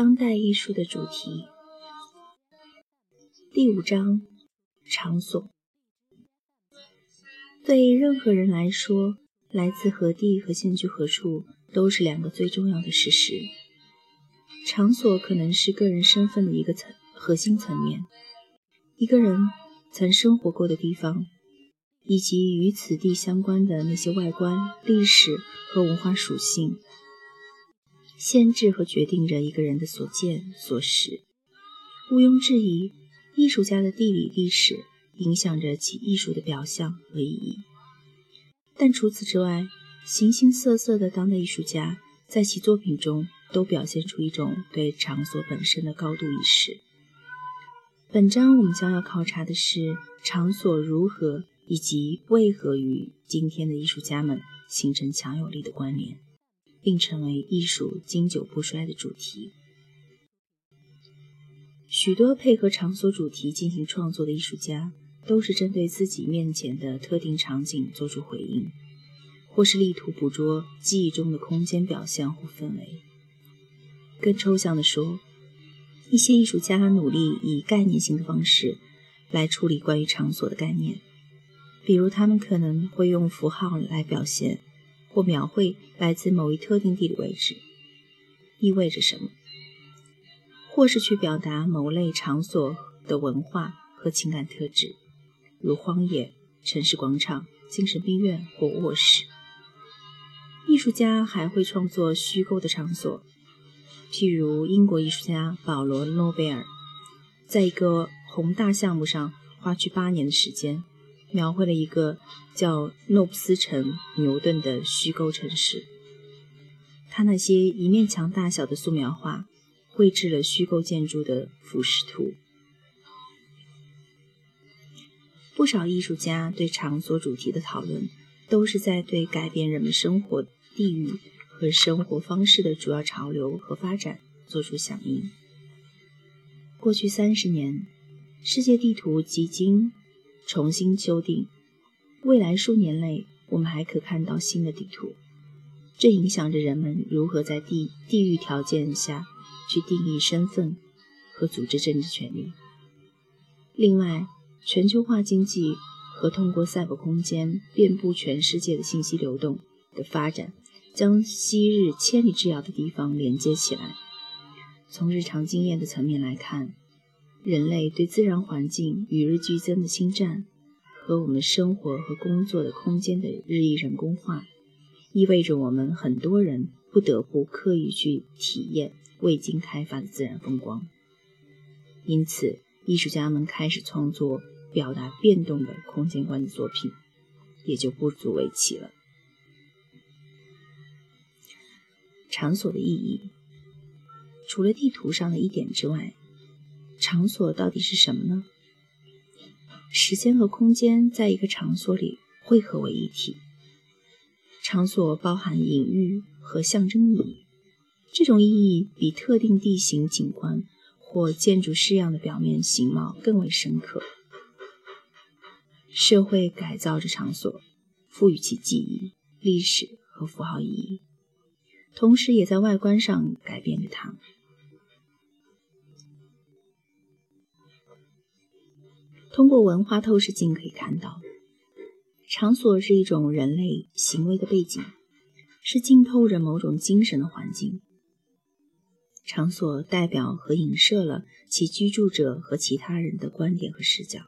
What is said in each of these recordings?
当代艺术的主题，第五章场所。对任何人来说，来自何地和现居何处都是两个最重要的事实。场所可能是个人身份的一个层核心层面，一个人曾生活过的地方，以及与此地相关的那些外观、历史和文化属性。限制和决定着一个人的所见所识。毋庸置疑，艺术家的地理历史影响着其艺术的表象和意义。但除此之外，形形色色的当代艺术家在其作品中都表现出一种对场所本身的高度意识。本章我们将要考察的是场所如何以及为何与今天的艺术家们形成强有力的关联。并成为艺术经久不衰的主题。许多配合场所主题进行创作的艺术家，都是针对自己面前的特定场景做出回应，或是力图捕捉记忆中的空间表象或氛围。更抽象的说，一些艺术家努力以概念性的方式来处理关于场所的概念，比如他们可能会用符号来表现。或描绘来自某一特定地理位置意味着什么，或是去表达某类场所的文化和情感特质，如荒野、城市广场、精神病院或卧室。艺术家还会创作虚构的场所，譬如英国艺术家保罗·诺贝尔，在一个宏大项目上花去八年的时间。描绘了一个叫诺布斯城牛顿的虚构城市。他那些一面墙大小的素描画，绘制了虚构建筑的俯视图。不少艺术家对场所主题的讨论，都是在对改变人们生活地域和生活方式的主要潮流和发展做出响应。过去三十年，世界地图几经。重新修订，未来数年内，我们还可看到新的地图。这影响着人们如何在地地域条件下去定义身份和组织政治权利。另外，全球化经济和通过赛博空间遍布全世界的信息流动的发展，将昔日千里之遥的地方连接起来。从日常经验的层面来看。人类对自然环境与日俱增的侵占，和我们生活和工作的空间的日益人工化，意味着我们很多人不得不刻意去体验未经开发的自然风光。因此，艺术家们开始创作表达变动的空间观的作品，也就不足为奇了。场所的意义，除了地图上的一点之外。场所到底是什么呢？时间和空间在一个场所里汇合为一体。场所包含隐喻和象征意义，这种意义比特定地形景观或建筑式样的表面形貌更为深刻。社会改造着场所，赋予其记忆、历史和符号意义，同时也在外观上改变着它。通过文化透视镜可以看到，场所是一种人类行为的背景，是浸透着某种精神的环境。场所代表和影射了其居住者和其他人的观点和视角。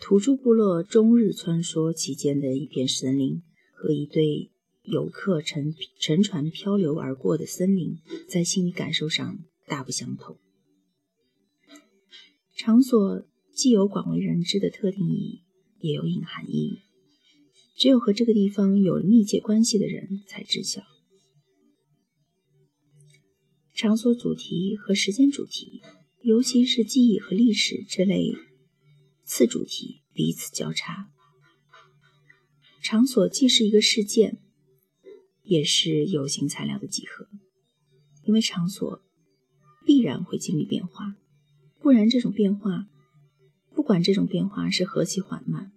土著部落终日穿梭其间的一片森林，和一对游客乘乘船漂流而过的森林，在心理感受上大不相同。场所。既有广为人知的特定意义，也有隐含意义。只有和这个地方有密切关系的人才知晓。场所主题和时间主题，尤其是记忆和历史这类次主题彼此交叉。场所既是一个事件，也是有形材料的集合，因为场所必然会经历变化，不然这种变化。不管这种变化是何其缓慢，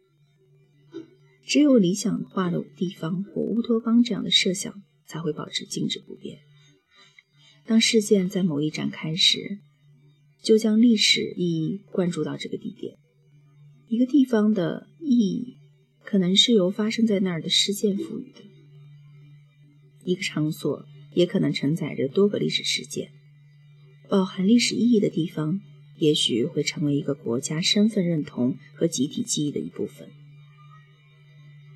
只有理想化的地方或乌托邦这样的设想才会保持静止不变。当事件在某一展开时，就将历史意义灌注到这个地点。一个地方的意义，可能是由发生在那儿的事件赋予的。一个场所也可能承载着多个历史事件。饱含历史意义的地方，也许会成为一个国家身份认同和集体记忆的一部分。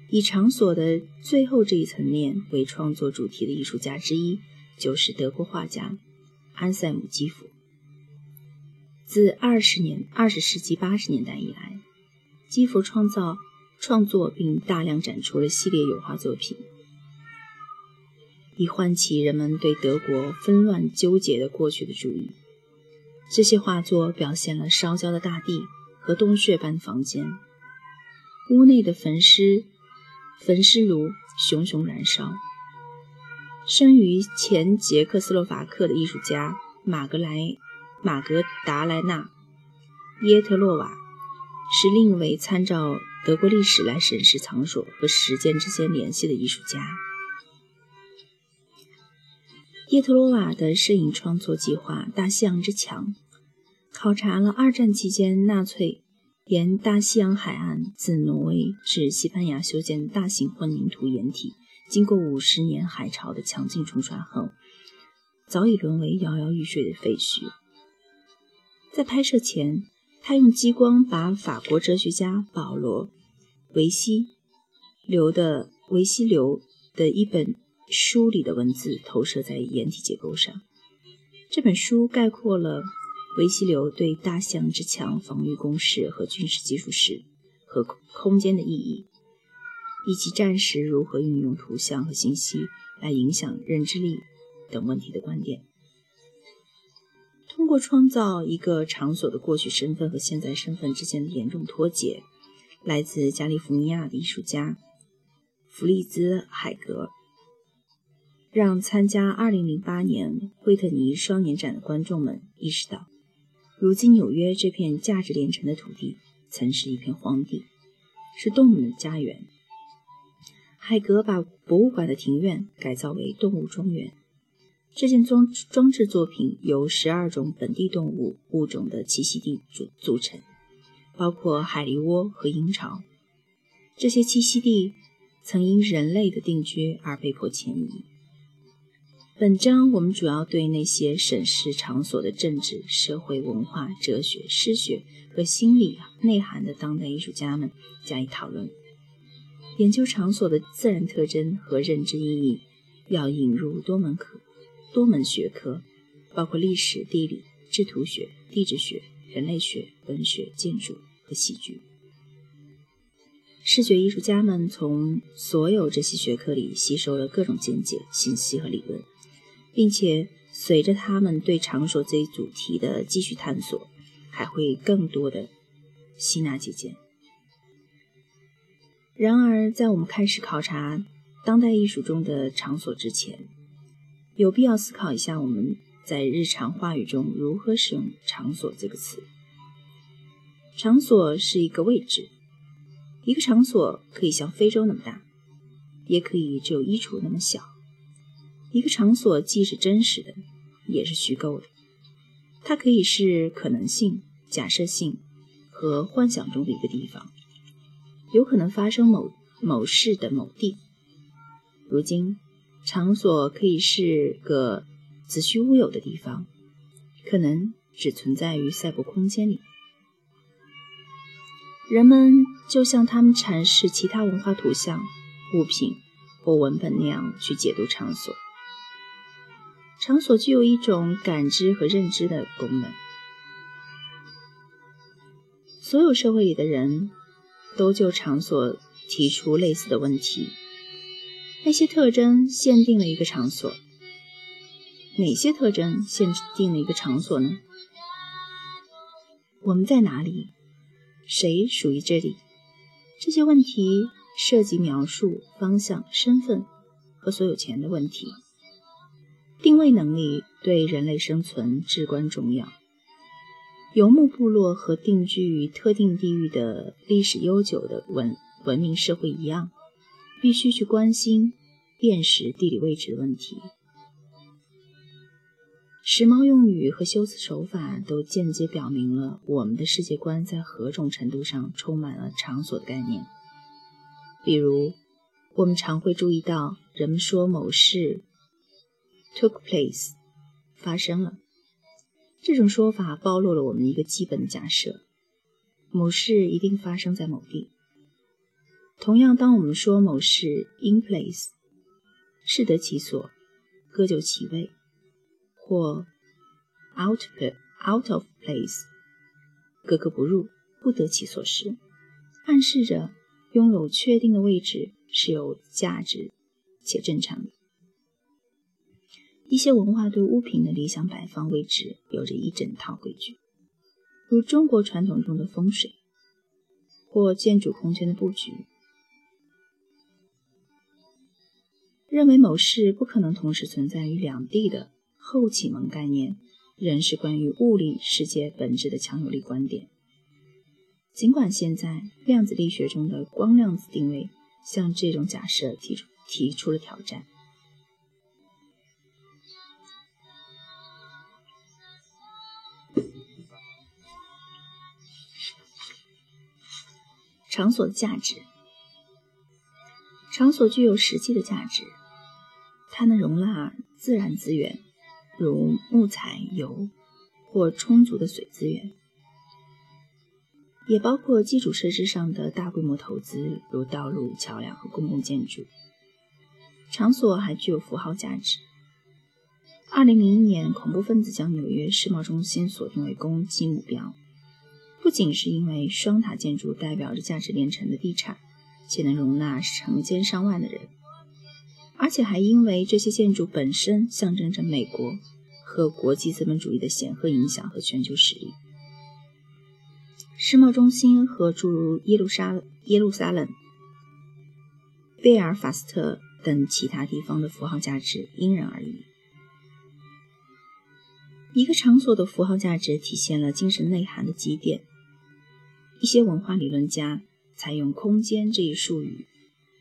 以场所的最后这一层面为创作主题的艺术家之一，就是德国画家安塞姆·基辅。自二十年二十世纪八十年代以来，基辅创造、创作并大量展出了系列油画作品，以唤起人们对德国纷乱纠结的过去的注意。这些画作表现了烧焦的大地和洞穴般房间，屋内的焚尸焚尸炉熊熊燃烧。生于前捷克斯洛伐克的艺术家马格莱。马格达莱娜·耶特洛瓦是另一位参照德国历史来审视场所和时间之间联系的艺术家。叶特罗瓦的摄影创作计划《大西洋之墙》考察了二战期间纳粹沿大西洋海岸自挪威至西班牙修建大型混凝土掩体，经过五十年海潮的强劲冲刷后，早已沦为摇摇欲坠的废墟。在拍摄前，他用激光把法国哲学家保罗·维西留的维西流的一本书里的文字投射在掩体结构上。这本书概括了维西流对大象之墙防御工事和军事技术史和空间的意义，以及战时如何运用图像和信息来影响认知力等问题的观点。通过创造一个场所的过去身份和现在身份之间的严重脱节，来自加利福尼亚的艺术家弗利兹·海格让参加2008年惠特尼双年展的观众们意识到，如今纽约这片价值连城的土地曾是一片荒地，是动物的家园。海格把博物馆的庭院改造为动物庄园。这件装装置作品由十二种本地动物物种的栖息地组组成，包括海狸窝和鹰巢。这些栖息地曾因人类的定居而被迫迁移。本章我们主要对那些审视场所的政治、社会、文化、哲学、诗学和心理内涵的当代艺术家们加以讨论。研究场所的自然特征和认知意义，要引入多门课。多门学科，包括历史、地理、制图学、地质学、人类学、文学、建筑和戏剧。视觉艺术家们从所有这些学科里吸收了各种见解、信息和理论，并且随着他们对场所这一主题的继续探索，还会更多的吸纳借鉴。然而，在我们开始考察当代艺术中的场所之前，有必要思考一下，我们在日常话语中如何使用“场所”这个词。场所是一个位置，一个场所可以像非洲那么大，也可以只有衣橱那么小。一个场所既是真实的，也是虚构的，它可以是可能性、假设性和幻想中的一个地方，有可能发生某某事的某地。如今。场所可以是个子虚乌有的地方，可能只存在于赛博空间里。人们就像他们阐释其他文化图像、物品或文本那样去解读场所。场所具有一种感知和认知的功能。所有社会里的人都就场所提出类似的问题。那些特征限定了一个场所。哪些特征限定了一个场所呢？我们在哪里？谁属于这里？这些问题涉及描述、方向、身份和所有权的问题。定位能力对人类生存至关重要。游牧部落和定居于特定地域的历史悠久的文文明社会一样。必须去关心辨识地理位置的问题。时髦用语和修辞手法都间接表明了我们的世界观在何种程度上充满了场所的概念。比如，我们常会注意到人们说某事 took place 发生了，这种说法暴露了我们一个基本的假设：某事一定发生在某地。同样，当我们说某事 in place，适得其所，各就其位，或 out out of place，格格不入，不得其所时，暗示着拥有确定的位置是有价值且正常的。一些文化对物品的理想摆放位置有着一整套规矩，如中国传统中的风水，或建筑空间的布局。认为某事不可能同时存在于两地的后启蒙概念，仍是关于物理世界本质的强有力观点。尽管现在量子力学中的光量子定位向这种假设提出提出了挑战。场所的价值，场所具有实际的价值。它能容纳自然资源，如木材、油或充足的水资源，也包括基础设施上的大规模投资，如道路、桥梁和公共建筑。场所还具有符号价值。二零零一年，恐怖分子将纽约世贸中心锁定为攻击目标，不仅是因为双塔建筑代表着价值连城的地产，且能容纳成千上万的人。而且还因为这些建筑本身象征着美国和国际资本主义的显赫影响和全球实力。世贸中心和诸如耶路撒耶路撒冷、贝尔法斯特等其他地方的符号价值因人而异。一个场所的符号价值体现了精神内涵的积淀。一些文化理论家采用“空间”这一术语。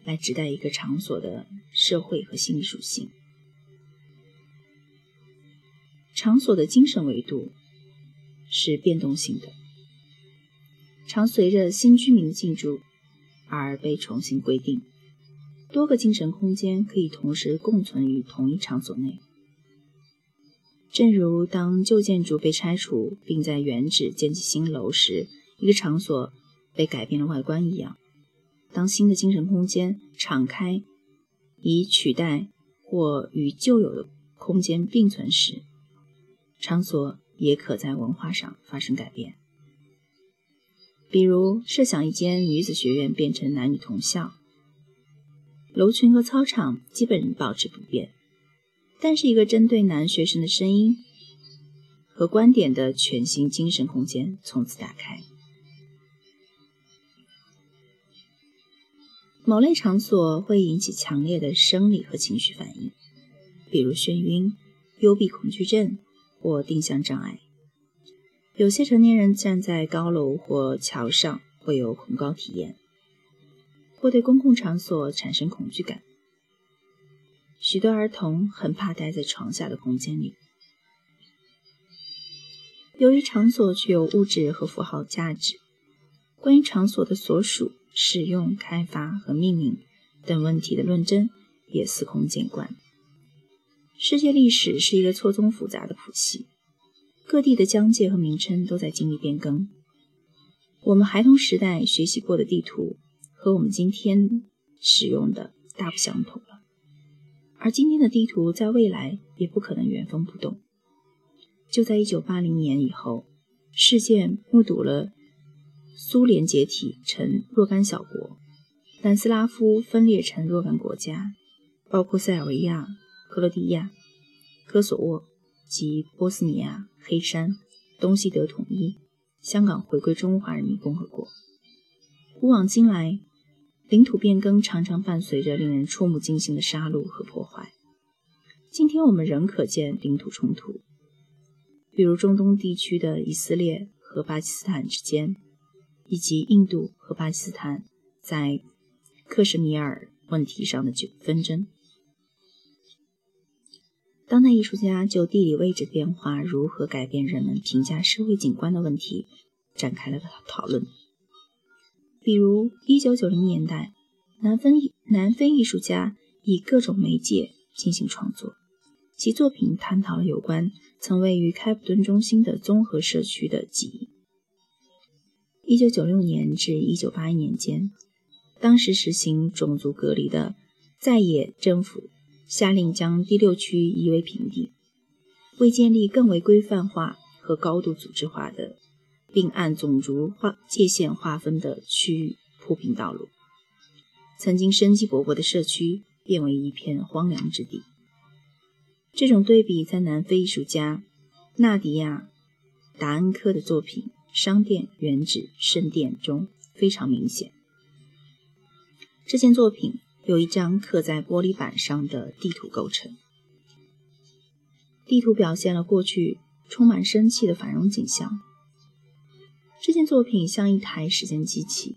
来指代一个场所的社会和心理属性。场所的精神维度是变动性的，常随着新居民的进驻而被重新规定。多个精神空间可以同时共存于同一场所内，正如当旧建筑被拆除并在原址建起新楼时，一个场所被改变了外观一样。当新的精神空间敞开，以取代或与旧有的空间并存时，场所也可在文化上发生改变。比如，设想一间女子学院变成男女同校，楼群和操场基本保持不变，但是一个针对男学生的声音和观点的全新精神空间从此打开。某类场所会引起强烈的生理和情绪反应，比如眩晕、幽闭恐惧症或定向障碍。有些成年人站在高楼或桥上会有恐高体验，或对公共场所产生恐惧感。许多儿童很怕待在床下的空间里。由于场所具有物质和符号价值，关于场所的所属。使用、开发和命名等问题的论争也司空见惯。世界历史是一个错综复杂的谱系，各地的疆界和名称都在经历变更。我们孩童时代学习过的地图和我们今天使用的大不相同了，而今天的地图在未来也不可能原封不动。就在1980年以后，世界目睹了。苏联解体成若干小国，南斯拉夫分裂成若干国家，包括塞尔维亚、克罗地亚、科索沃及波斯尼亚、黑山、东西德统一，香港回归中华人民共和国。古往今来，领土变更常常伴随着令人触目惊心的杀戮和破坏。今天我们仍可见领土冲突，比如中东地区的以色列和巴基斯坦之间。以及印度和巴基斯坦在克什米尔问题上的纠纷争。当代艺术家就地理位置变化如何改变人们评价社会景观的问题展开了讨论。比如，1990年代，南非南非艺术家以各种媒介进行创作，其作品探讨了有关曾位于开普敦中心的综合社区的记忆。1996年至1981年间，当时实行种族隔离的在野政府。下令将第六区夷为平地，为建立更为规范化和高度组织化的，并按种族划界限划分的区域铺平道路。曾经生机勃勃的社区变为一片荒凉之地。这种对比在南非艺术家纳迪亚·达恩科的作品《商店、原址、圣殿》中非常明显。这件作品。由一张刻在玻璃板上的地图构成，地图表现了过去充满生气的繁荣景象。这件作品像一台时间机器，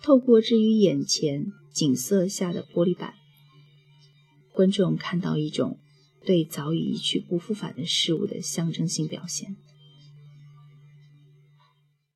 透过置于眼前景色下的玻璃板，观众看到一种对早已一去不复返的事物的象征性表现。